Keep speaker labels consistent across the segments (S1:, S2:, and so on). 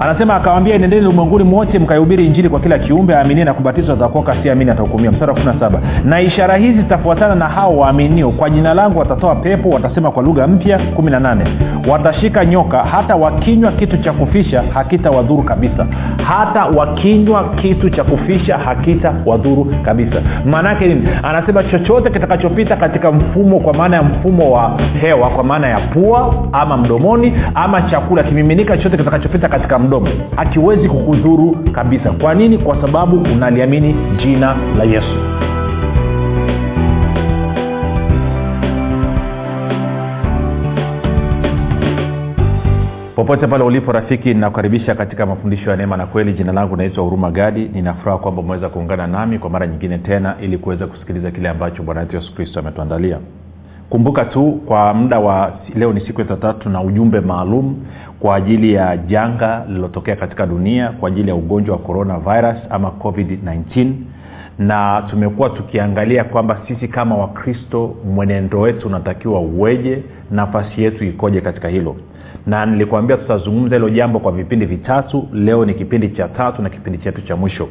S1: anasema akawambia nendeni ulimwenguni mwote mkaihubiri injili kwa kila kiumbe aaminie na kubatizwa atakoka si amini atahukumia mstari wa 17 na ishara hizi zitafuatana na hao waaminio. Kwa jina langu watatoa pepo watasema kwa lugha mpya. 18 watashika nyoka hata wakinywa kitu cha kufisha hakita wadhuru kabisa. Hata wakinywa kitu cha kufisha hakita wadhuru kabisa. Maanaake nini? Anasema chochote kitakachopita katika mfumo kwa maana ya mfumo wa hewa kwa maana ya pua ama mdomoni ama chakula kimiminika chochote kitakachopita katika mdomo hakiwezi kukudhuru kabisa. Kwa nini? Kwa sababu unaliamini jina la yesu. Popote pale ulipo rafiki ninakukaribisha katika mafundisho ya neema na kweli. Jina langu naitwa huruma gadi. Ninafuraha kwamba umeweza kuungana nami kwa mara nyingine tena ili kuweza kusikiliza kile ambacho bwana wetu yesu kristo ametuandalia. Kumbuka tu kwa muda wa leo ni siku ya tatatu na ujumbe maalum kwa ajili ya janga lililotokea katika dunia kwa ajili ya ugonjwa wa coronavirus ama covid-19 na tumekuwa tukiangalia kwamba sisi kama wakristo mwenendo wetu unatakiwa uweje nafasi yetu ikoje katika hilo. Na nilikuambia tutazungumza hilo jambo kwa vipindi vitatu. Leo ni kipindi cha tatu na kipindi chetu cha mwisho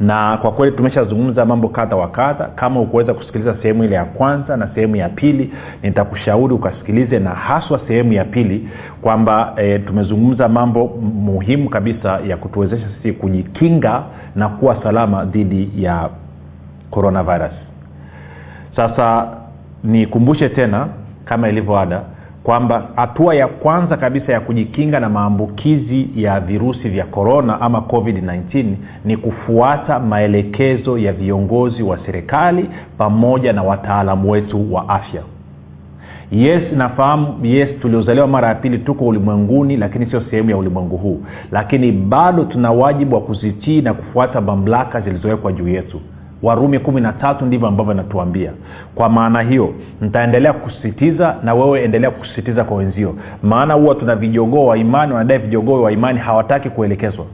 S1: na kwa kweli tumeshazungumza mambo kadha wa kadha. Kama ukuweza kusikiliza sehemu ile ya kwanza na sehemu ya pili nitakushauri ukasikilize na haswa sehemu ya pili kwamba e, tumezungumza mambo muhimu kabisa ya kutuwezesha sisi kujikinga na kuwa salama dhidi ya coronavirus. Sasa nikumbushe tena kama ilivyo ada kwamba hatua ya kwanza kabisa ya kujikinga na maambukizi ya virusi vya korona ama covid-19 ni kufuata maelekezo ya viongozi wa serikali pamoja na wataalamu wetu wa afya. Yes nafahamu yes tuliozaliwa mara ya pili tuko ulimwenguni lakini sio sehemu ya ulimwengu huu. Lakini bado tuna wajibu wa kuzitii na kufuata mamlaka zilizowekwa juu yetu warumi kumi na tatu ndivyo ambavyo inatuambia kwa maana hiyo nitaendelea kusisitiza na wewe endelea kusisitiza kwa wenzio. Maana huwa tuna vijogoo wa imani wanadai vijogoo wa imani hawataki kuelekezwa.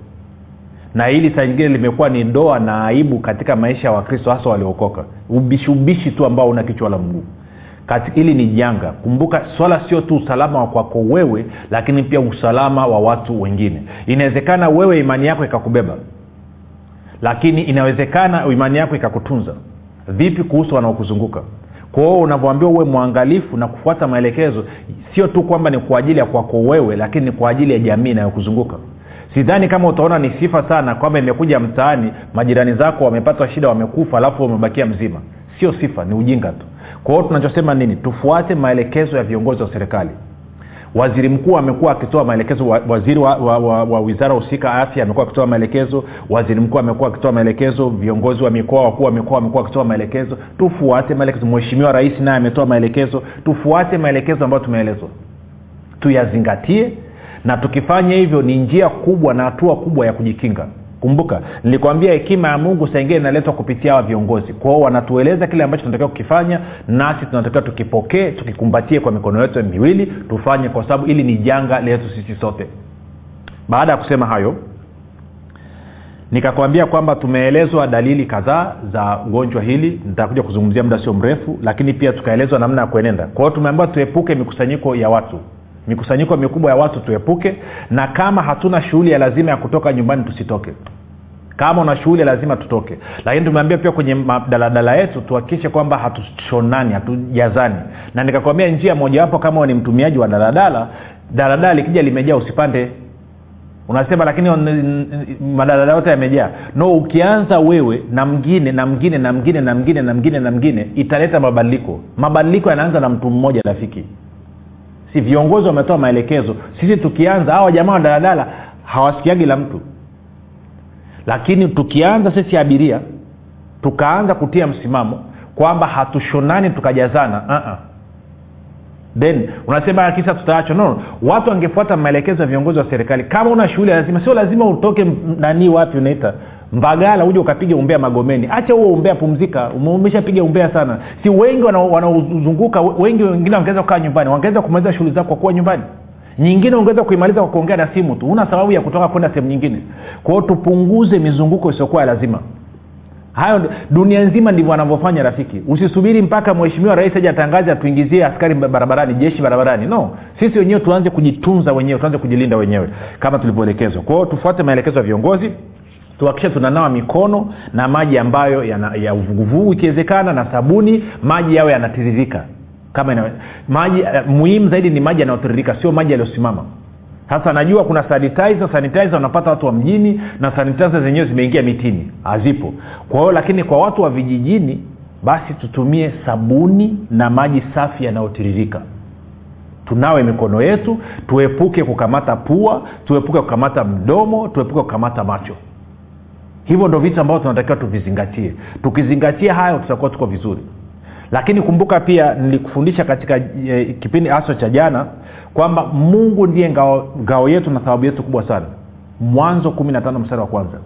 S1: Na hili saa nyingine limekuwa ni doa na aibu katika maisha ya wakristo hasa waliokoka ubishi ubishi tu ambao una kichwa la mguu. Hili ni janga. Kumbuka swala sio tu usalama wa kwako wewe lakini pia usalama wa watu wengine. Inawezekana wewe imani yako ikakubeba lakini inawezekana imani yako ikakutunza. Vipi kuhusu wanaokuzunguka? Kwao unavyoambiwa uwe mwangalifu na kufuata maelekezo sio tu kwamba ni kwa ajili ya kwako wewe lakini ni kwa ajili ya jamii inayokuzunguka. Sidhani kama utaona ni sifa sana kwamba imekuja mtaani majirani zako wamepatwa shida wamekufa alafu wamebakia mzima. Sio sifa ni ujinga tu. Kwa hiyo tunachosema nini? Tufuate maelekezo ya viongozi wa serikali waziri mkuu amekuwa akitoa maelekezo waziri wa, wa, wa, wa wizara husika afya amekuwa akitoa maelekezo waziri mkuu amekuwa akitoa maelekezo viongozi wa mikoa wakuu wa mikoa wamekuwa wakitoa maelekezo. Tufuate maelekezo. Mheshimiwa rais naye ametoa maelekezo. Tufuate maelekezo ambayo tumeelezwa. Tuyazingatie na tukifanya hivyo ni njia kubwa na hatua kubwa ya kujikinga kumbuka nilikwambia hekima ya mungu saingine inaletwa kupitia hawa viongozi. Kwao wanatueleza kile ambacho tunatakiwa kukifanya nasi tunatakiwa tukipokee tukikumbatie kwa mikono yetu miwili tufanye kwa sababu ili ni janga letu sisi sote. Baada ya kusema hayo nikakwambia kwamba tumeelezwa dalili kadhaa za gonjwa hili. Nitakuja kuzungumzia muda sio mrefu lakini pia tukaelezwa namna ya kuenenda. Kwao tumeambiwa tuepuke mikusanyiko ya watu mikusanyiko mikubwa ya watu tuepuke na kama hatuna shughuli ya lazima ya kutoka nyumbani tusitoke. Kama una shughuli lazima tutoke. Lakini tumeambia pia kwenye daladala yetu tuhakikishe kwamba hatushonani hatujazani. Na nikakwambia njia mojawapo kama ni mtumiaji wa daladala daladala likija limejaa usipande. Unasema lakini madaladala yote yamejaa. No ukianza wewe na mngine na mngine na mngine na mngine na mngine na mngine italeta mabadiliko. Mabadiliko yanaanza na mtu mmoja rafiki si viongozi wametoa maelekezo sisi tukianza hawa jamaa wa daladala hawasikiagi la mtu. Lakini tukianza sisi abiria tukaanza kutia msimamo kwamba hatushonani tukajazana uh-uh. then unasema kisa tutaachwa no watu wangefuata maelekezo ya viongozi wa serikali. Kama una shughuli lazima sio lazima utoke nanii wapi unaita mbagala uje ukapiga umbea magomeni. Acha huo umbea pumzika. Umeshapiga umbea sana. Si wengi wanaozunguka wana wengi wengine wangeweza kukaa nyumbani wangeweza kumaliza shughuli zako kwa kuwa nyumbani. Nyingine ungeweza kuimaliza kwa kuongea na simu tu. Una sababu ya kutoka kwenda sehemu nyingine. Kwa hiyo tupunguze mizunguko isiokuwa lazima. Hayo dunia nzima ndivyo wanavyofanya rafiki. Usisubiri mpaka mheshimiwa rais aja atangaze atuingizie askari barabarani jeshi barabarani. No. Sisi wenyewe tuanze kujitunza wenyewe tuanze kujilinda wenyewe kama tulivyoelekezwa. Kwao tufuate maelekezo ya viongozi tuhakikishe tunanawa mikono na maji ambayo yana, ya uvuguvugu ikiwezekana na sabuni maji yawe yanatiririka. Kama ina, maji uh, muhimu zaidi ni maji yanayotiririka sio maji yaliyosimama. Sasa najua kuna sanitizer sanitizer unapata watu wa mjini na sanitizer zenyewe zimeingia mitini. Hazipo. Kwa hiyo lakini kwa watu wa vijijini basi tutumie sabuni na maji safi yanayotiririka. Tunawe mikono yetu tuepuke kukamata pua tuepuke kukamata mdomo tuepuke kukamata macho hivyo ndo vitu ambavyo tunatakiwa tuvizingatie. Tukizingatia hayo tutakuwa tuko vizuri. Lakini kumbuka pia nilikufundisha katika e, kipindi haswa cha jana kwamba mungu ndiye ngao, ngao yetu na sababu yetu kubwa sana. Mwanzo kumi na tano mstari wa kwanza.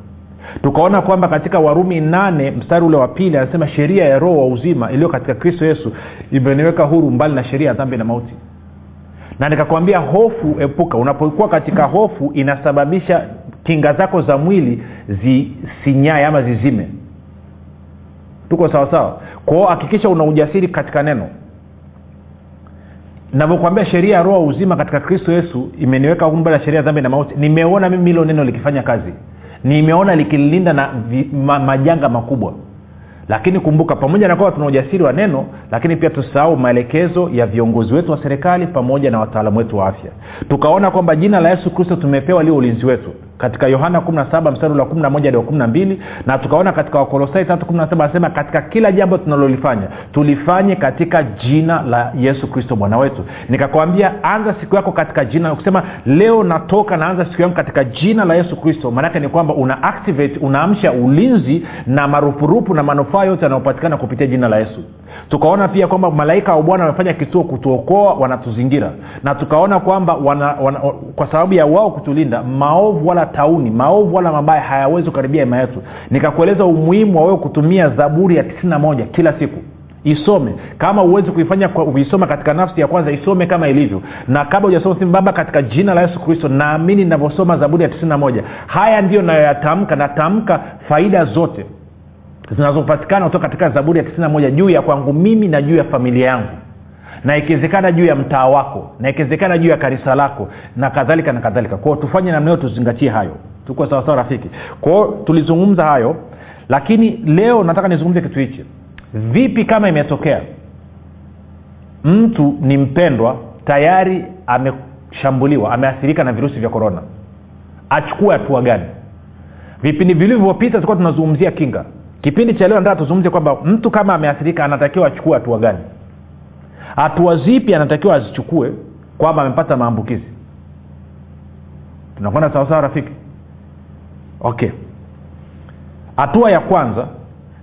S1: Tukaona kwamba katika warumi nane mstari ule wa pili anasema sheria ya roho wa uzima iliyo katika kristo yesu imeniweka huru mbali na sheria ya dhambi na mauti. Na nikakwambia hofu epuka. Unapokuwa katika hofu inasababisha kinga zako za mwili zisinyae ama zizime. Tuko sawasawa kwao hakikisha una ujasiri katika neno. Navyokwambia sheria ya roho uzima katika kristo yesu imeniweka ya sheria dhambi na mauti. Nimeona mimi hilo neno likifanya kazi. Nimeona likilinda na vi, ma, majanga makubwa. Lakini kumbuka pamoja na kwamba tuna ujasiri wa neno lakini pia tusahau maelekezo ya viongozi wetu wa serikali pamoja na wataalamu wetu wa afya. Tukaona kwamba jina la yesu kristo tumepewa lio ulinzi wetu katika yohana 17 mstari wa 11 hadi wa 12 na tukaona katika wakolosai 317 anasema katika kila jambo tunalolifanya tulifanye katika jina la yesu kristo bwana wetu. Nikakwambia anza siku yako katika jina kusema leo natoka naanza siku yangu katika jina la yesu kristo. Maanake ni kwamba una activate unaamsha ulinzi na marupurupu na manufaa yote yanayopatikana kupitia jina la yesu tukaona pia kwamba malaika wa bwana wamefanya kituo kutuokoa wanatuzingira. Na tukaona kwamba wana, wana, kwa sababu ya wao kutulinda maovu wala tauni maovu wala mabaya hayawezi kukaribia ema yetu. Nikakueleza umuhimu wa wewe kutumia zaburi ya 91 kila siku. Isome. Kama uwezi kuifanya kuisoma katika nafsi ya kwanza isome kama ilivyo. Na kabla ujasoma simu baba katika jina la yesu kristo naamini navyosoma zaburi ya 91 haya ndiyo nayoyatamka natamka faida zote zinazopatikana kutoka katika zaburi ya 91 juu ya kwangu mimi na juu ya familia yangu. Na ikiwezekana juu ya mtaa wako na juu ya kanisa lako na kadhalika na kadhalika. Kwao tufanye namna hiyo tuzingatie hayo. Tuko sawasawa rafiki? Kwao tulizungumza hayo lakini leo nataka nizungumze kitu hichi. Vipi kama imetokea mtu ni mpendwa tayari ameshambuliwa ameathirika na virusi vya korona achukue hatua gani? Vipindi vilivyopita tulikuwa tunazungumzia kinga kipindi cha leo nataka tuzungumze kwamba mtu kama ameathirika anatakiwa achukue hatua gani? Hatua zipi anatakiwa azichukue kwamba amepata maambukizi? Tunakwenda sawasawa rafiki? Okay. Hatua ya kwanza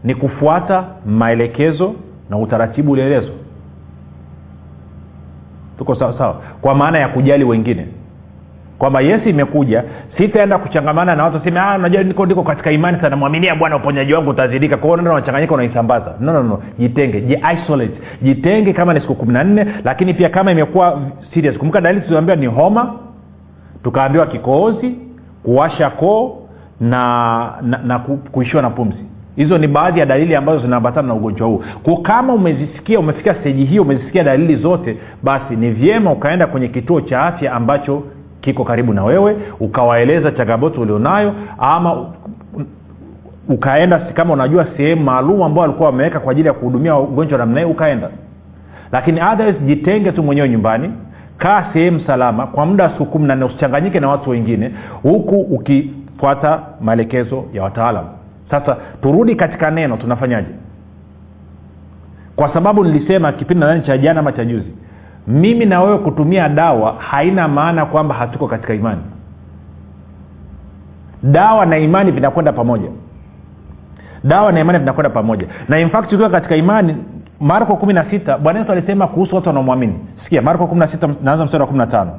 S1: ni kufuata maelekezo na utaratibu ulielezwa. Tuko sawasawa kwa maana ya kujali wengine kwamba yesu imekuja sitaenda kuchangamana na watu seme ah, najua niko ndiko katika imani sana mwaminia bwana uponyaji wangu utazidika. Kwao unaisambaza no, no, no. Jitenge jiisolate jitenge kama ni siku kumi na nne lakini pia kama imekuwa serious. Kumbuka dalili tuliambiwa ni homa tukaambiwa kikohozi kuwasha koo na, na, na kuishiwa na pumzi. Hizo ni baadhi ya dalili ambazo zinaambatana na ugonjwa huu. Ko kama umezisikia umefika steji hiyo umezisikia dalili zote basi ni vyema ukaenda kwenye kituo cha afya ambacho kiko karibu na wewe ukawaeleza changamoto ulionayo ama ukaenda kama unajua sehemu maalum ambao walikuwa wameweka kwa ajili ya kuhudumia ugonjwa namna hii ukaenda. Lakini otherwise jitenge tu mwenyewe nyumbani kaa sehemu salama kwa muda wa siku kumi na nne usichanganyike na watu wengine huku ukifuata maelekezo ya wataalam sasa turudi katika neno tunafanyaje? Kwa sababu nilisema kipindi nadhani cha jana ama cha juzi mimi na wewe kutumia dawa haina maana kwamba hatuko katika imani. Dawa na imani vinakwenda pamoja. Dawa na imani vinakwenda pamoja. Na in fact ukiwa katika imani marko kumi na sita bwana yesu alisema kuhusu watu wanaomwamini. Sikia marko kumi na sita naanza mstari wa kumi na tano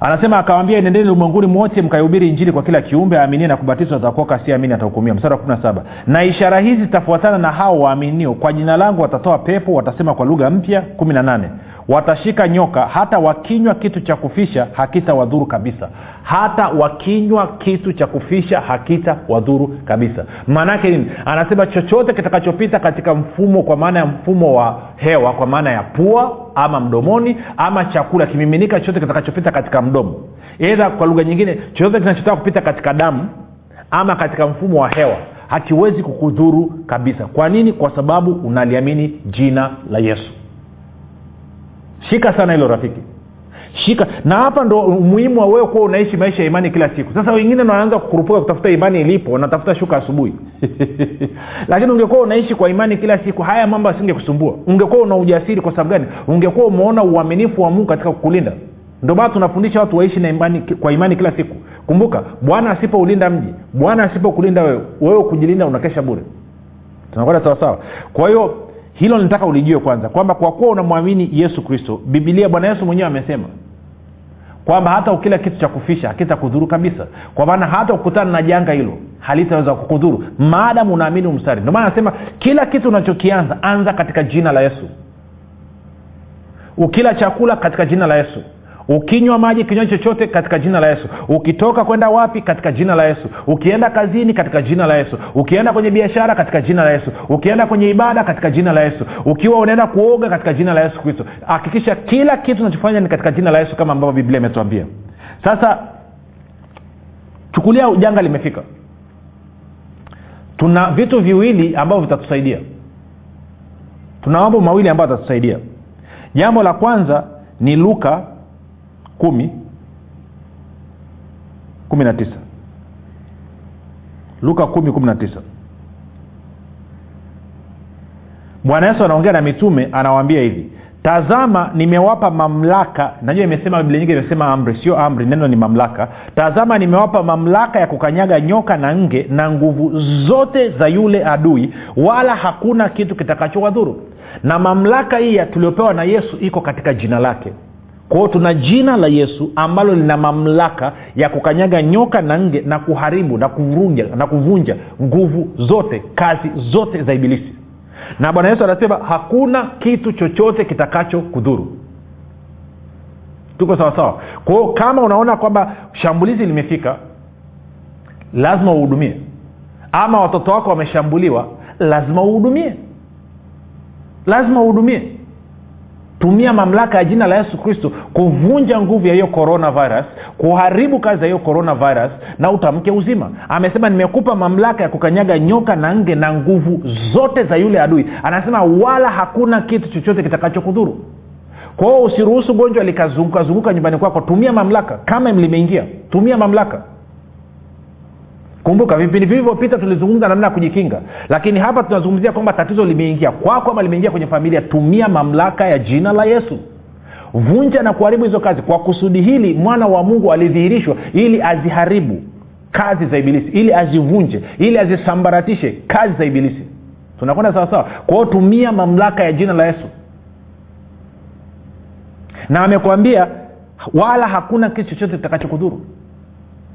S1: anasema akawambia nendeni ulimwenguni mwote mkaihubiri injili kwa kila kiumbe aaminie na kubatizwa atakoka si amini atahukumiwa. Mstari wa kumi na saba. Na ishara hizi zitafuatana na hao waaminio. Kwa jina langu watatoa pepo watasema kwa lugha mpya. Kumi na nane watashika nyoka hata wakinywa kitu cha kufisha hakita wadhuru kabisa. Hata wakinywa kitu cha kufisha hakita wadhuru kabisa. Maanaake nini? Anasema chochote kitakachopita katika mfumo kwa maana ya mfumo wa hewa kwa maana ya pua ama mdomoni ama chakula kimiminika chochote kitakachopita katika mdomo. Edha kwa lugha nyingine chochote kinachotaka kupita katika damu ama katika mfumo wa hewa hakiwezi kukudhuru kabisa. Kwa nini? Kwa sababu unaliamini jina la yesu shika sana hilo rafiki. Shika. Na hapa ndo umuhimu wa wewe kuwa unaishi maisha ya imani kila siku. Sasa wengine wanaanza kukurupuka kutafuta imani ilipo wanatafuta shuka asubuhi. Lakini ungekuwa unaishi kwa imani kila siku haya mambo asingekusumbua ungekuwa una ujasiri kwa sababu gani? Ungekuwa umeona uaminifu wa mungu katika kukulinda. Ndio maana tunafundisha watu waishi na imani, kwa imani kila siku. Kumbuka bwana asipoulinda mji bwana asipokulinda wewe wewe kujilinda unakesha bure. Tunakwenda sawasawa. Kwa hiyo hilo nitaka ulijue kwanza kwamba kwa kuwa unamwamini yesu kristo bibilia bwana yesu mwenyewe amesema kwamba hata ukila kitu cha kufisha hakitakudhuru kabisa. Kwa maana hata ukutana na janga hilo halitaweza kukudhuru maadamu unaamini umstari ndio maana anasema kila kitu unachokianza anza katika jina la yesu. Ukila chakula katika jina la yesu ukinywa maji kinywaji chochote katika jina la yesu. Ukitoka kwenda wapi katika jina la yesu. Ukienda kazini katika jina la yesu. Ukienda kwenye biashara katika jina la yesu. Ukienda kwenye ibada katika jina la yesu. Ukiwa unaenda kuoga katika jina la yesu kristo. Hakikisha kila kitu unachofanya ni katika jina la yesu kama ambavyo biblia imetuambia. Sasa chukulia janga limefika. Tuna vitu viwili ambavyo vitatusaidia. Tuna mambo mawili ambayo atatusaidia jambo la kwanza ni luka kumi kumi na tisa. Luka kumi kumi na tisa. Bwana yesu anaongea na mitume anawaambia hivi tazama nimewapa mamlaka. Najua imesema biblia nyingi imesema amri sio amri neno ni mamlaka. Tazama nimewapa mamlaka ya kukanyaga nyoka na nge na nguvu zote za yule adui wala hakuna kitu kitakachowadhuru. Na mamlaka hii tuliopewa na yesu iko katika jina lake kwao tuna jina la yesu ambalo lina mamlaka ya kukanyaga nyoka na nge na kuharibu na kuvunja na kuvunja nguvu zote kazi zote za ibilisi. Na bwana yesu anasema hakuna kitu chochote kitakacho kudhuru. Tuko sawasawa kwao kama unaona kwamba shambulizi limefika lazima uhudumie. Ama watoto wako wameshambuliwa lazima uhudumie. Lazima uhudumie tumia mamlaka ya jina la yesu kristo kuvunja nguvu ya hiyo coronavirus kuharibu kazi ya hiyo coronavirus na utamke uzima. Amesema nimekupa mamlaka ya kukanyaga nyoka na nge na nguvu zote za yule adui. Anasema wala hakuna kitu chochote kitakachokudhuru. Kwa hiyo usiruhusu gonjwa likazungukazunguka nyumbani kwako. Tumia mamlaka. Kama limeingia tumia mamlaka kumbuka vipindi vilivyopita tulizungumza namna ya kujikinga. Lakini hapa tunazungumzia kwamba tatizo limeingia kwako ama limeingia kwenye familia. Tumia mamlaka ya jina la yesu. Vunja na kuharibu hizo kazi. Kwa kusudi hili mwana wa mungu alidhihirishwa ili aziharibu kazi za ibilisi ili azivunje ili azisambaratishe kazi za ibilisi. Tunakwenda sawasawa kwao tumia mamlaka ya jina la yesu. Na amekwambia wala hakuna kitu chochote kitakachokudhuru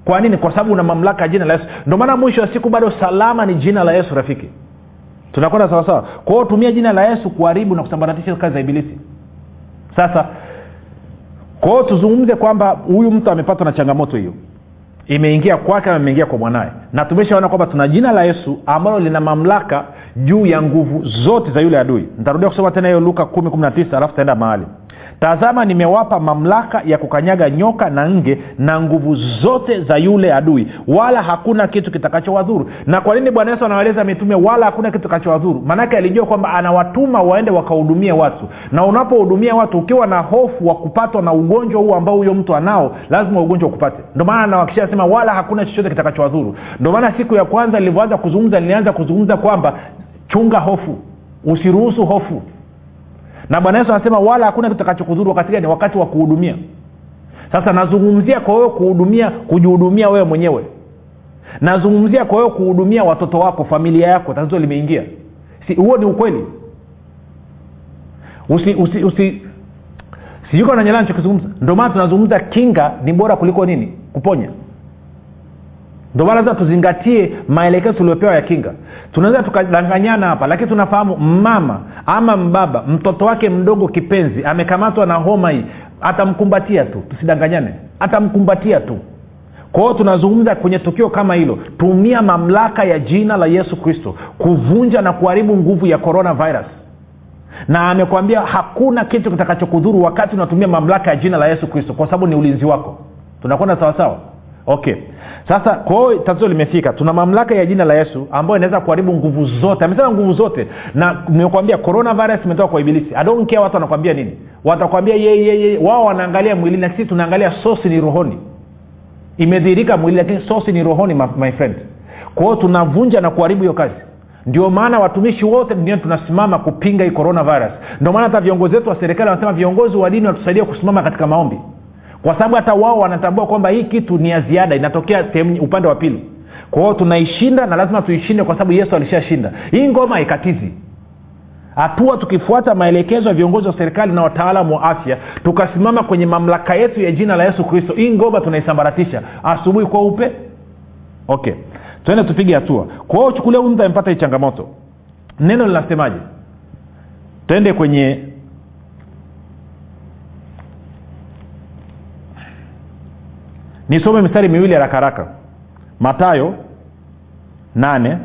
S1: kwa nini? Kwa sababu una mamlaka ya jina la yesu. Ndio maana mwisho wa siku bado salama ni jina la yesu rafiki. Tunakwenda sawasawa kwa hiyo tumia jina la yesu kuharibu na kusambaratisha kazi za ibilisi. Sasa kwa hiyo tuzungumze kwamba huyu mtu amepatwa na changamoto hiyo. Imeingia kwake ama imeingia kwa mwanaye. Na tumeshaona kwamba tuna jina la yesu ambalo lina mamlaka juu ya nguvu zote za yule adui. Nitarudia kusoma tena hiyo luka kumi kumi na tisa alafu taenda mahali tazama nimewapa mamlaka ya kukanyaga nyoka na nge na nguvu zote za yule adui wala hakuna kitu kitakachowadhuru. Na kwa nini bwana yesu anawaeleza mitume wala hakuna kitu kitakachowadhuru? Maanake alijua kwamba anawatuma waende wakahudumie watu. Na unapohudumia watu ukiwa na hofu wa kupatwa na ugonjwa huu ambao huyo mtu anao lazima ugonjwa ukupate. Ndio maana anawakishia sema wala hakuna chochote kitakachowadhuru. Ndio maana siku ya kwanza nilivyoanza kuzungumza nilianza kuzungumza kwamba chunga hofu. Usiruhusu hofu na bwana yesu anasema wala hakuna kitu takachokudhuru wakati gani? Wakati wa kuhudumia. Sasa nazungumzia kwa wewe kuhudumia kujihudumia wewe mwenyewe. Nazungumzia kwa wewe kuhudumia watoto wako familia yako tatizo limeingia. Si huo ni ukweli. Usi usi usi sijuko nanyelaa nichokizungumza ndio maana tunazungumza kinga ni bora kuliko nini? Kuponya ndio maana tuzingatie maelekezo tuliopewa ya kinga. Tunaweza tukadanganyana hapa lakini tunafahamu mama ama mbaba mtoto wake mdogo kipenzi amekamatwa na homa hii atamkumbatia tu. Tusidanganyane atamkumbatia tu. Kwa tunazungumza kwenye tukio kama hilo. Tumia mamlaka ya jina la yesu kristo kuvunja na kuharibu nguvu ya coronavirus. Na amekwambia hakuna kitu kitakachokudhuru wakati unatumia mamlaka ya jina la yesu kristo kwa sababu ni ulinzi wako. Tunakwenda sawasawa okay. Sasa kwa tatizo limefika. Tuna mamlaka ya jina la yesu ambayo inaweza kuharibu nguvu zote. Amesema nguvu zote. Na nimekwambia coronavirus imetoka kwa ibilisi. Adonkia watu wanakwambia nini. Watakwambia yeyeye wao wanaangalia mwilini na sisi tunaangalia sosi ni rohoni. Imedhihirika mwili lakini sosi ni rohoni my, friend. Kwa tunavunja na kuharibu hiyo kazi. Ndio maana watumishi wote duniani tunasimama kupinga hii coronavirus. Ndio maana hata viongozi wetu wa serikali wanasema viongozi wa dini watusaidie kusimama katika maombi kwa sababu hata wao wanatambua kwamba hii kitu ni ya ziada inatokea upande wa pili. Kwa hiyo tunaishinda na lazima tuishinde kwa sababu yesu alishashinda. Hii ngoma haikatizi. Hatua tukifuata maelekezo ya viongozi wa serikali na wataalamu wa afya tukasimama kwenye mamlaka yetu ya jina la yesu kristo hii ngoma tunaisambaratisha. Asubuhi kwa upe. Okay. Tuende tupige hatua. Kwa hiyo chukulia huyu mtu amepata hii changamoto. Neno linasemaje? Twende kwenye nisome mistari miwili haraka haraka. Matayo nane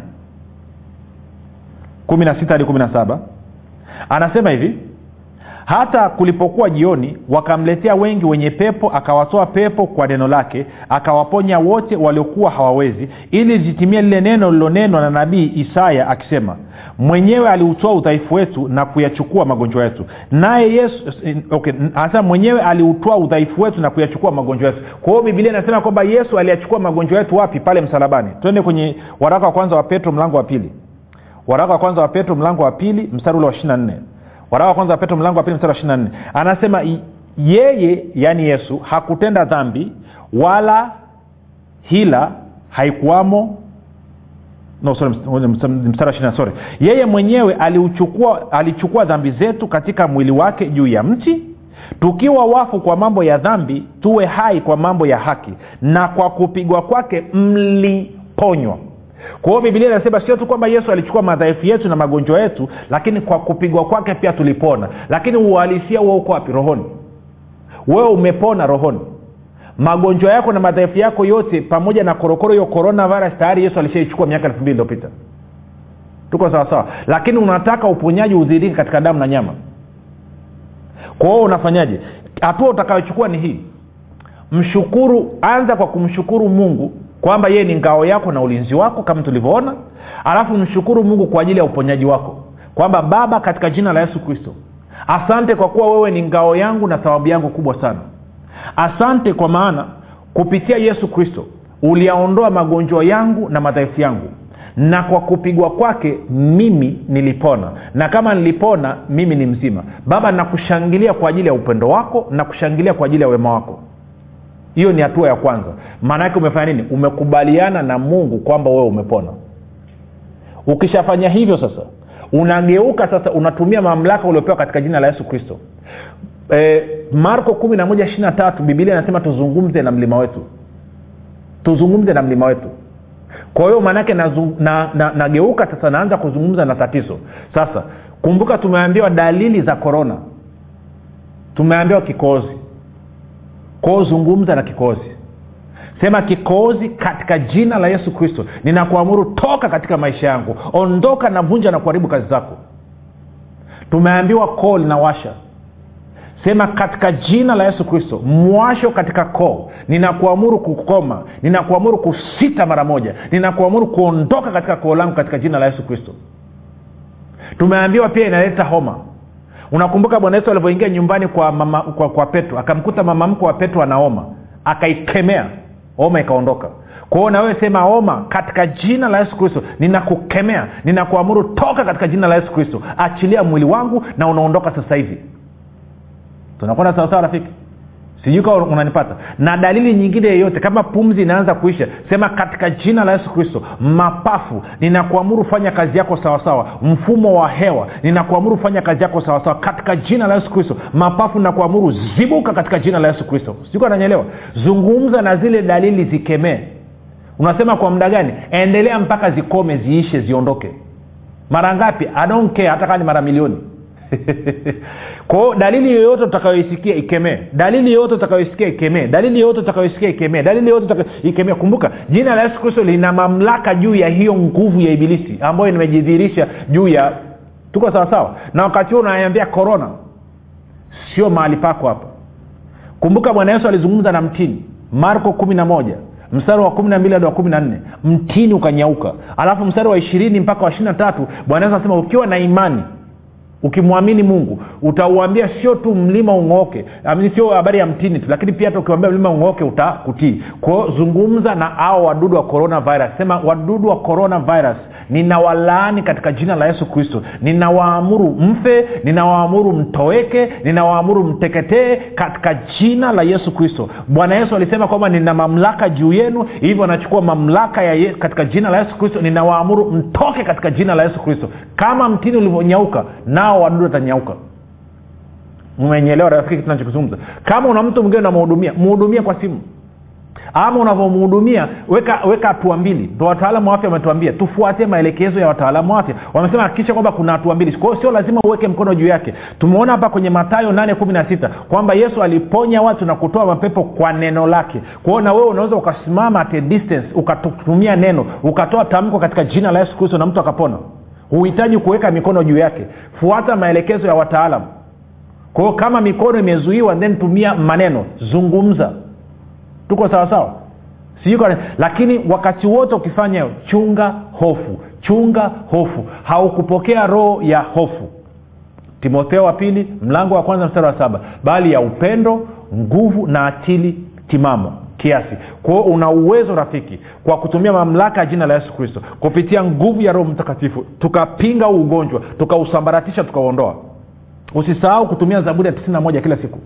S1: kumi na sita hadi kumi na saba. Anasema hivi hata kulipokuwa jioni wakamletea wengi wenye pepo akawatoa pepo kwa neno lake akawaponya wote waliokuwa hawawezi ili litimie lile neno lilonenwa na nabii isaya akisema mwenyewe aliutoa udhaifu wetu na kuyachukua magonjwa yetu. Naye yesu okay, anasema mwenyewe aliutoa udhaifu wetu na kuyachukua magonjwa yetu. Kwa hiyo bibilia inasema kwamba yesu aliyachukua magonjwa yetu wapi? Pale msalabani. Twende kwenye waraka wa kwanza wa petro mlango wa pili. Waraka wa kwanza wa petro mlango wa pili mstari ule wa ishiri na nne. Waraka wa kwanza wa petro mlango wa pili mstari wa ishiri na nne. Anasema yeye yaani yesu hakutenda dhambi wala hila haikuwamo no, sorry, mstari sorry. Yeye mwenyewe aliuchukua alichukua dhambi zetu katika mwili wake juu ya mti. Tukiwa wafu kwa mambo ya dhambi tuwe hai kwa mambo ya haki. Na kwa kupigwa kwake mliponywa. Kwa hiyo bibilia inasema sio tu kwamba yesu alichukua madhaifu yetu na magonjwa yetu lakini kwa kupigwa kwake pia tulipona. Lakini uhalisia huo uko wapi? Rohoni. Wewe umepona rohoni magonjwa yako na madhaifu yako yote pamoja na korokoro hiyo coronavirus tayari yesu alishaichukua miaka elfu mbili iliyopita. Tuko sawasawa lakini unataka uponyaji udhiriki katika damu na nyama. Kwa hiyo unafanyaje? Hatua utakayochukua ni hii. Mshukuru anza kwa kumshukuru mungu kwamba yeye ni ngao yako na ulinzi wako kama tulivyoona. Alafu mshukuru mungu kwa ajili ya uponyaji wako. Kwamba baba katika jina la yesu kristo asante kwa kuwa wewe ni ngao yangu na thawabu yangu kubwa sana asante kwa maana kupitia yesu kristo uliyaondoa magonjwa yangu na madhaifu yangu. Na kwa kupigwa kwake mimi nilipona. Na kama nilipona mimi ni mzima. Baba nakushangilia kwa ajili ya upendo wako na kushangilia kwa ajili ya wema wako. Hiyo ni hatua ya kwanza. Maana yake umefanya nini? Umekubaliana na mungu kwamba wewe umepona. Ukishafanya hivyo sasa unageuka sasa unatumia mamlaka uliopewa katika jina la yesu kristo. E, marko kumi na moja ishiri na tatu bibilia inasema tuzungumze na mlima wetu. Tuzungumze na mlima wetu. Kwa hiyo maanaake nageuka na, na, na sasa naanza kuzungumza na tatizo. Sasa kumbuka tumeambiwa dalili za korona tumeambiwa kikozi kwao zungumza na kikozi sema kikozi katika jina la yesu kristo. Ninakuamuru toka katika maisha yangu. Ondoka na vunja na kuharibu kazi zako. Tumeambiwa koo linawasha sema katika jina la yesu kristo mwasho katika koo. Ninakuamuru kukoma ninakuamuru kusita mara moja ninakuamuru kuondoka katika koo langu katika jina la yesu kristo. Tumeambiwa pia inaleta homa. Unakumbuka bwana yesu alivyoingia nyumbani kwa, mama, kwa, kwa petro akamkuta mama mko wa petro anaoma akaikemea oma ikaondoka. Kwa hiyo nawewe sema oma katika jina la yesu kristo ninakukemea ninakuamuru toka katika jina la yesu kristo. Achilia mwili wangu na unaondoka sasa hivi tunakwenda sawasawa rafiki? Sijui kawa unanipata. Na dalili nyingine yeyote kama pumzi inaanza kuisha sema katika jina la yesu kristo mapafu ninakuamuru fanya kazi yako sawasawa mfumo wa hewa ninakuamuru fanya kazi yako sawasawa katika jina la yesu kristo mapafu nakuamuru zibuka katika jina la yesu kristo. Sijui ananyelewa zungumza na zile dalili zikemee. Unasema kwa muda gani? Endelea mpaka zikome ziishe ziondoke. Mara ngapi? I don't care hata kaa ni mara milioni kwao dalili yoyote utakayoisikia ikemee dalili yoyote utakayoisikia ikemee dalili yoyote utakayoisikia ikemee dalili yoyote utaka... ikemee. Kumbuka jina la yesu kristo lina mamlaka juu ya hiyo nguvu ya ibilisi ambayo nimejidhihirisha juu ya tuko sawasawa na wakati huo unaniambia korona sio mahali pako hapa kumbuka bwana yesu alizungumza na mtini marko kumi na moja mstari wa kumi na mbili hadi wa kumi na nne. Mtini ukanyauka. Alafu mstari wa ishirini mpaka wa ishiri na tatu bwana yesu anasema ukiwa na imani ukimwamini mungu utauambia sio tu mlima ung'ooke sio habari ya mtini tu lakini pia hata ukiwambia mlima ung'ooke utakutii. Kwao zungumza na hao wadudu wa coronavirus. Sema wadudu wa coronavirus ninawalaani katika jina la yesu kristo. Ninawaamuru mfe ninawaamuru mtoweke ninawaamuru mteketee katika jina la yesu kristo. Bwana yesu alisema kwamba nina mamlaka juu yenu hivyo anachukua mamlaka ya ye, katika jina la yesu kristo. Ninawaamuru mtoke katika jina la yesu kristo. Kama mtini ulivyonyauka nao wadudu watanyauka. Mwenyeelewa rafiki tunachokizungumza. Kama una mtu mwingine unamhudumia mhudumie kwa simu. Ama unavyomhudumia weka weka hatua mbili. Ndo wataalamu wa afya wametuambia tufuate maelekezo ya wataalamu wa afya. Wamesema hakikisha kwamba kuna hatua mbili. Kwao sio lazima uweke mkono juu yake. Tumeona hapa kwenye matayo nane kumi na sita kwamba yesu aliponya watu na kutoa mapepo kwa neno lake. Kwao na wewe unaweza ukasimama at a distance ukatumia neno ukatoa tamko katika jina la yesu kristo na mtu akapona huhitaji kuweka mikono juu yake. Fuata maelekezo ya wataalam kwao kama mikono imezuiwa then tumia maneno. Zungumza. Tuko sawasawa sawa. lakini wakati wote ukifanya hiyo chunga hofu. Chunga hofu. Haukupokea roho ya hofu. Timotheo wa pili mlango wa kwanza mstari wa saba. Bali ya upendo nguvu na akili timamo kiasi. Kwao una uwezo rafiki kwa kutumia mamlaka ya jina la yesu kristo kupitia nguvu ya roho mtakatifu tukapinga huu ugonjwa tukausambaratisha tukauondoa usisahau kutumia zaburi ya tisini na moja kila siku.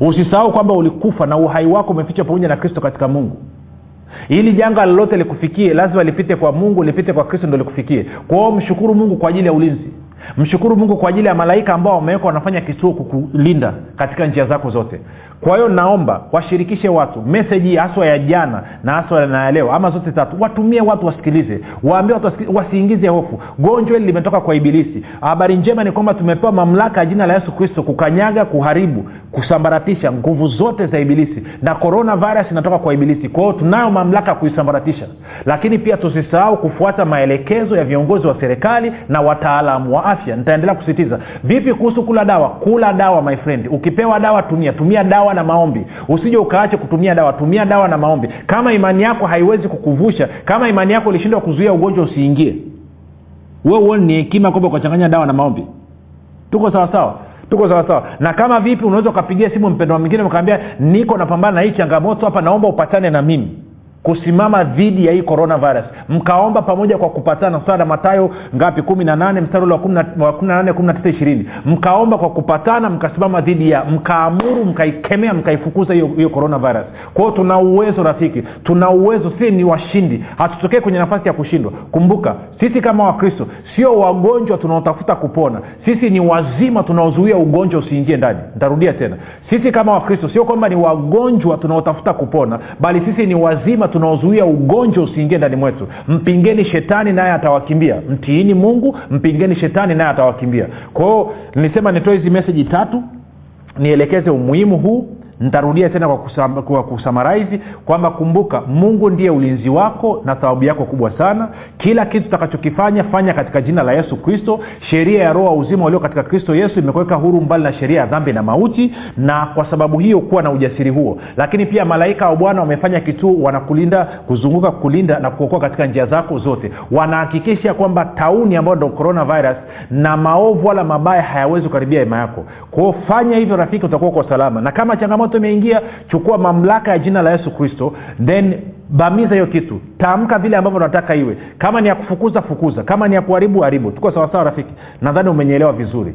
S1: Usisahau kwamba ulikufa na uhai wako umefichwa pamoja na kristo katika mungu. Ili janga lolote likufikie lazima lipite kwa mungu lipite kwa kristo ndo likufikie. Kwao mshukuru mungu kwa ajili ya ulinzi mshukuru mungu kwa ajili ya malaika ambao wamewekwa wanafanya kituo kukulinda katika njia zako zote. Kwa hiyo naomba washirikishe watu meseji haswa ya jana na haswa na leo ama zote tatu watumie watu wasikilize waambie watu wasiingize hofu. Gonjwa hili limetoka kwa ibilisi. Habari njema ni kwamba tumepewa mamlaka ya jina la yesu kristo kukanyaga kuharibu kusambaratisha nguvu zote za ibilisi. Na corona virus inatoka kwa ibilisi. Kwa hiyo tunayo mamlaka kuisambaratisha. Lakini pia tusisahau kufuata maelekezo ya viongozi wa serikali na wataalamu wa afya nitaendelea kusitiza vipi kuhusu kula dawa? Kula dawa my friend. Ukipewa dawa tumia. Tumia dawa na maombi. Usije ukaache kutumia dawa. Tumia dawa na maombi. Kama imani yako haiwezi kukuvusha kama imani yako ilishindwa kuzuia ugonjwa usiingie. We uoni ni hekima kwamba ukachanganya dawa na maombi. Tuko sawasawa tuko sawasawa na kama vipi unaweza ukapigia simu mpendwa mwingine ukaambia niko napambana na hii changamoto hapa naomba upatane na mimi kusimama dhidi ya hii coronavirus. Mkaomba pamoja kwa kupatana. Sawa matayo ngapi? kumi na nane mstari ule wa kumi na nane kumi na tisa ishirini. Mkaomba kwa kupatana mkasimama dhidi ya mkaamuru mkaikemea mkaifukuza hiyo coronavirus. Kwa hiyo tuna uwezo rafiki tuna uwezo. Si ni washindi. Hatutokee kwenye nafasi ya kushindwa. Kumbuka sisi kama wakristo sio wagonjwa tunaotafuta kupona. Sisi ni wazima tunaozuia ugonjwa usiingie ndani. Ntarudia tena. Sisi kama wakristo sio kwamba ni wagonjwa tunaotafuta kupona bali sisi ni wazima tunaozuia ugonjwa usiingie ndani mwetu. Mpingeni shetani naye atawakimbia. Mtiini mungu mpingeni shetani naye atawakimbia. Kwa hiyo nilisema nitoe hizi meseji tatu. Nielekeze umuhimu huu nitarudia tena kwa, kusam, kwa kwamba kumbuka mungu ndiye ulinzi wako na thawabu yako kubwa sana. Kila kitu utakachokifanya fanya katika jina la yesu kristo. Sheria ya roho wa uzima ulio katika kristo yesu imekuweka huru mbali na sheria ya dhambi na mauti na kwa sababu hiyo kuwa na ujasiri huo. Lakini pia malaika wa bwana wamefanya kituo wanakulinda kuzunguka kulinda na kuokoa katika njia zako zote. Wanahakikisha kwamba tauni ambayo ndo coronavirus na maovu wala mabaya hayawezi kukaribia hema yako. Kwao fanya hivyo rafiki utakuwa uko salama. Na kama changamoto imeingia chukua mamlaka ya jina la yesu kristo then bamiza hiyo kitu. Tamka vile ambavyo nataka iwe. Kama ni ya kufukuza fukuza. Kama ni ya kuharibu haribu. Tuko sawasawa rafiki? Nadhani umenyelewa vizuri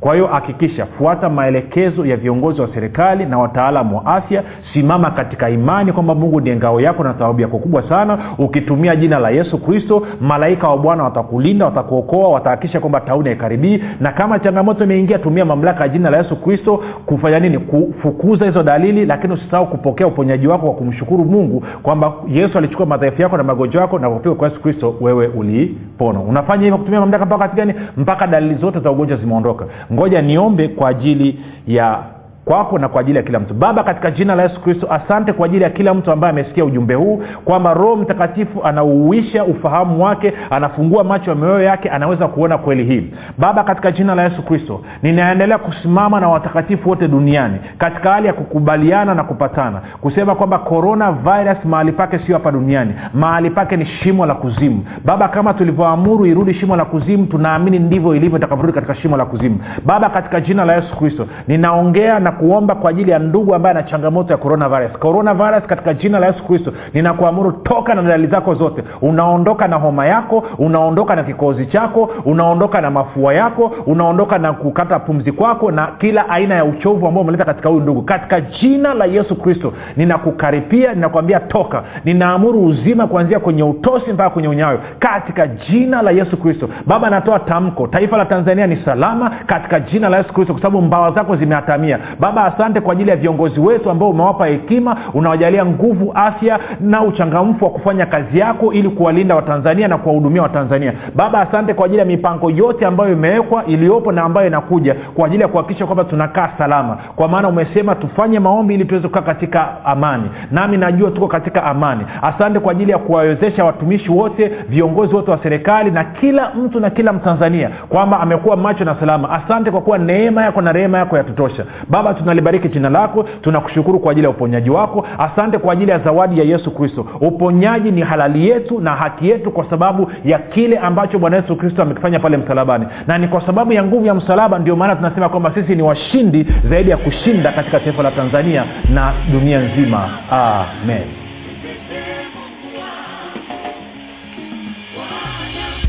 S1: kwa hiyo hakikisha fuata maelekezo ya viongozi wa serikali na wataalamu wa afya. Simama katika imani kwamba mungu ndiye ngao yako na sababu yako kubwa sana. Ukitumia jina la yesu kristo malaika wa bwana watakulinda watakuokoa watahakikisha kwamba tauni haikaribii. Na kama changamoto imeingia tumia mamlaka ya jina la yesu kristo kufanya nini? Kufukuza hizo dalili lakini usisahau kupokea uponyaji wako kwa kumshukuru mungu kwamba yesu alichukua madhaifu yako na magonjwa yako na kupigwa kwa yesu kristo wewe ulipona unafanya hivyo kutumia mamlaka mpaka gani? Mpaka dalili zote za ugonjwa zimeondoka ngoja niombe kwa ajili ya kwako na kwa ajili ya kila mtu. Baba katika jina la yesu kristo asante kwa ajili ya kila mtu ambaye amesikia ujumbe huu kwamba roho mtakatifu anauisha ufahamu wake anafungua macho ya mioyo yake anaweza kuona kweli hii. Baba katika jina la yesu kristo ninaendelea kusimama na watakatifu wote duniani katika hali ya kukubaliana na kupatana kusema kwamba corona virus mahali pake sio hapa duniani mahali pake ni shimo la kuzimu. Baba kama tulivyoamuru irudi shimo la kuzimu tunaamini ndivyo ilivyo itakavyorudi katika shimo la kuzimu. Baba katika jina la yesu kristo ninaongea na kuomba kwa ajili ya ndugu ambaye ana changamoto ya coronavirus. Coronavirus katika jina la yesu kristo ninakuamuru toka na dalili zako zote. Unaondoka na homa yako unaondoka na kikozi chako unaondoka na mafua yako unaondoka na kukata pumzi kwako na kila aina ya uchovu ambao umeleta katika huyu ndugu. Katika jina la yesu kristo ninakukaripia ninakwambia toka. Ninaamuru uzima kuanzia kwenye utosi mpaka kwenye unyayo. Katika jina la yesu kristo. Baba natoa tamko. Taifa la tanzania ni salama katika jina la yesu kristo kwa sababu mbawa zako zimeatamia baba asante kwa ajili ya viongozi wetu ambao umewapa hekima unawajalia nguvu afya na uchangamfu wa kufanya kazi yako ili kuwalinda watanzania na kuwahudumia watanzania. Baba asante kwa ajili ya mipango yote ambayo imewekwa iliyopo na ambayo inakuja kwa ajili ya kuhakikisha kwamba tunakaa salama. Kwa maana umesema tufanye maombi ili tuweze kukaa katika amani. Nami najua tuko katika amani. Asante kwa ajili ya kuwawezesha watumishi wote viongozi wote wa serikali na kila mtu na kila mtanzania kwamba amekuwa macho na salama. Asante kwa kuwa neema yako na rehema yako yatutosha. Baba tunalibariki jina lako tunakushukuru kwa ajili ya uponyaji wako. Asante kwa ajili ya zawadi ya yesu kristo. Uponyaji ni halali yetu na haki yetu kwa sababu ya kile ambacho bwana yesu kristo amekifanya pale msalabani. Na ni kwa sababu ya nguvu ya msalaba ndio maana tunasema kwamba sisi ni washindi zaidi ya kushinda katika taifa la tanzania na dunia nzima. Amen.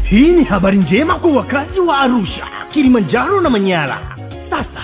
S2: Hii ni habari njema kwa wakazi wa arusha kilimanjaro na manyara. Sasa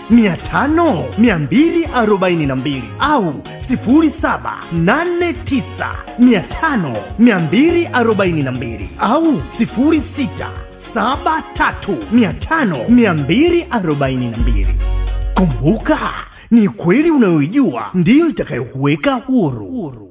S2: mia tano mia mbili arobaini na mbili au sifuri saba nane tisa mia tano mia mbili arobaini na mbili au sifuri sita saba tatu mia mia mbili arobaini na kumbuka ni kweli unayoijua ndiyo itakayokuweka huru, huru.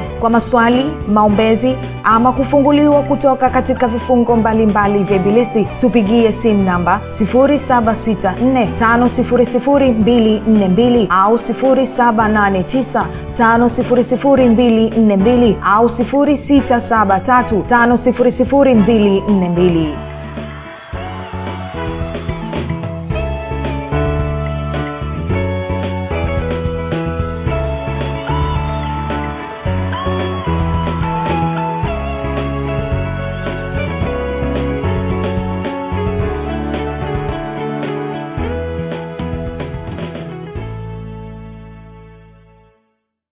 S3: kwa maswali maombezi ama kufunguliwa kutoka katika vifungo mbalimbali vya ibilisi tupigie simu namba 7645242 au 7895242 au 6735242